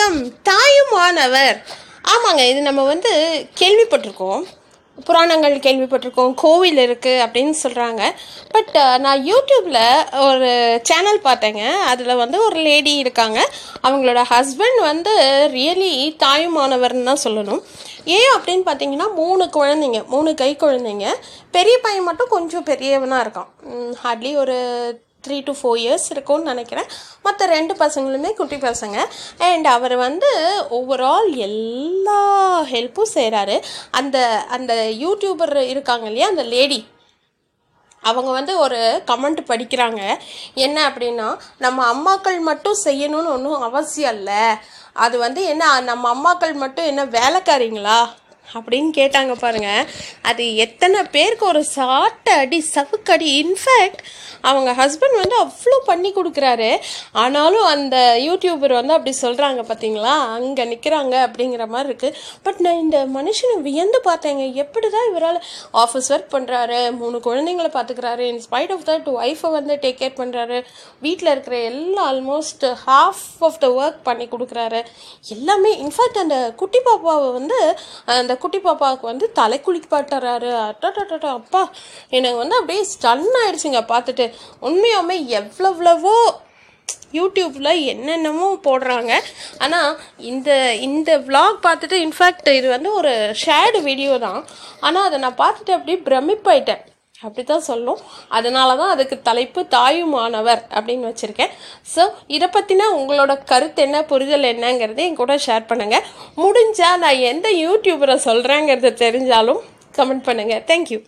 வணக்கம். தாயுமானவர். ஆமாங்க இது நம்ம வந்து கேள்விப்பட்டிருக்கோம். புராணங்கள் கேள்விப்பட்டிருக்கோம். கோவில் இருக்குது அப்படின்னு சொல்கிறாங்க பட் நான் யூடியூப்பில் ஒரு சேனல் பார்த்தேங்க. அதில் வந்து ஒரு லேடி இருக்காங்க. அவங்களோட ஹஸ்பண்ட் வந்து ரியலி தாயுமானவர்னு தான் சொல்லணும். ஏன் அப்படின்னு பார்த்தீங்கன்னா மூணு குழந்தைங்க மூணு கை குழந்தைங்க. பெரிய பையன் மட்டும் கொஞ்சம் பெரியவனாக இருக்கான். ஹார்ட்லி ஒரு த்ரீ டு ஃபோர் இயர்ஸ் இருக்கும்னு நினைக்கிறேன். மற்ற ரெண்டு பசங்களுமே குட்டி பசங்க. அண்ட் அவர் வந்து ஓவரால் எல்லா ஹெல்ப்பும் செய்கிறாரு அந்த அந்த யூடியூபர் இருக்காங்க இல்லையா அந்த லேடி அவங்க வந்து ஒரு கமெண்ட் படிக்கிறாங்க. என்ன அப்படின்னா நம்ம அம்மாக்கள் மட்டும் செய்யணும்னு ஒன்றும் அவசியம் இல்லை. அது வந்து என்ன நம்ம அம்மாக்கள் மட்டும் என்ன வேலைக்காரிங்களா? அப்படின்னு கேட்டாங்க பாருங்க. அது எத்தனை பேருக்கு ஒரு சாட்டை அடி சவுக்கடி இன்ஃபேக்ட் அவங்க ஹஸ்பண்ட் வந்து அவ்வளோ பண்ணி கொடுக்குறாரு. ஆனாலும் அந்த யூடியூபர் வந்து அப்படி சொல்கிறாங்க பார்த்தீங்களா அங்கே நிற்கிறாங்க அப்படிங்கிற மாதிரி இருக்குது பட் நான் இந்த மனுஷனை வியந்து பார்த்தேங்க. எப்படி தான் இவரால் ஆஃபீஸ் ஒர்க் பண்ணுறாரு மூணு குழந்தைங்களை பார்த்துக்கிறாரு இன் ஸ்பைட் ஆஃப் தட் ஒய்ஃபை வந்து டேக் கேர் பண்ணுறாரு வீட்டில் இருக்கிற எல்லா almost half of the work பண்ணி கொடுக்குறாரு. எல்லாமே இன்ஃபேக்ட் அந்த குட்டி பாப்பாவை வந்து அந்த குட்டி பாப்பாவுக்கு வந்து தலை குளிப்பாட்டுறாரு. அட்டா அப்பா எனக்கு வந்து அப்படியே ஸ்டன் ஆயிடுச்சுங்க பார்த்துட்டு உண்மையாமே எவ்வளவ்வளவோ யூடியூப்பில் என்னென்னமோ போடுறாங்க. ஆனால் இந்த இந்த vlog பார்த்துட்டு இன்ஃபேக்ட் இது வந்து ஒரு ஷேர்டு வீடியோ தான். ஆனால் அதை நான் பார்த்துட்டு அப்படியே பிரமிப்பாயிட்டேன். அப்படி தான் சொல்லும். அதனால தான் அதுக்கு தலைப்பு தாயுமானவர் அப்படின்னு வச்சுருக்கேன். ஸோ இதை பற்றின உங்களோட கருத்து என்ன புரிதல் என்னங்கிறத என் கூட ஷேர் பண்ணுங்கள் முடிஞ்சால் நான் எந்த யூடியூபரை சொல்கிறேங்கிறத தெரிஞ்சாலும் கமெண்ட் பண்ணுங்கள் தேங்க்யூ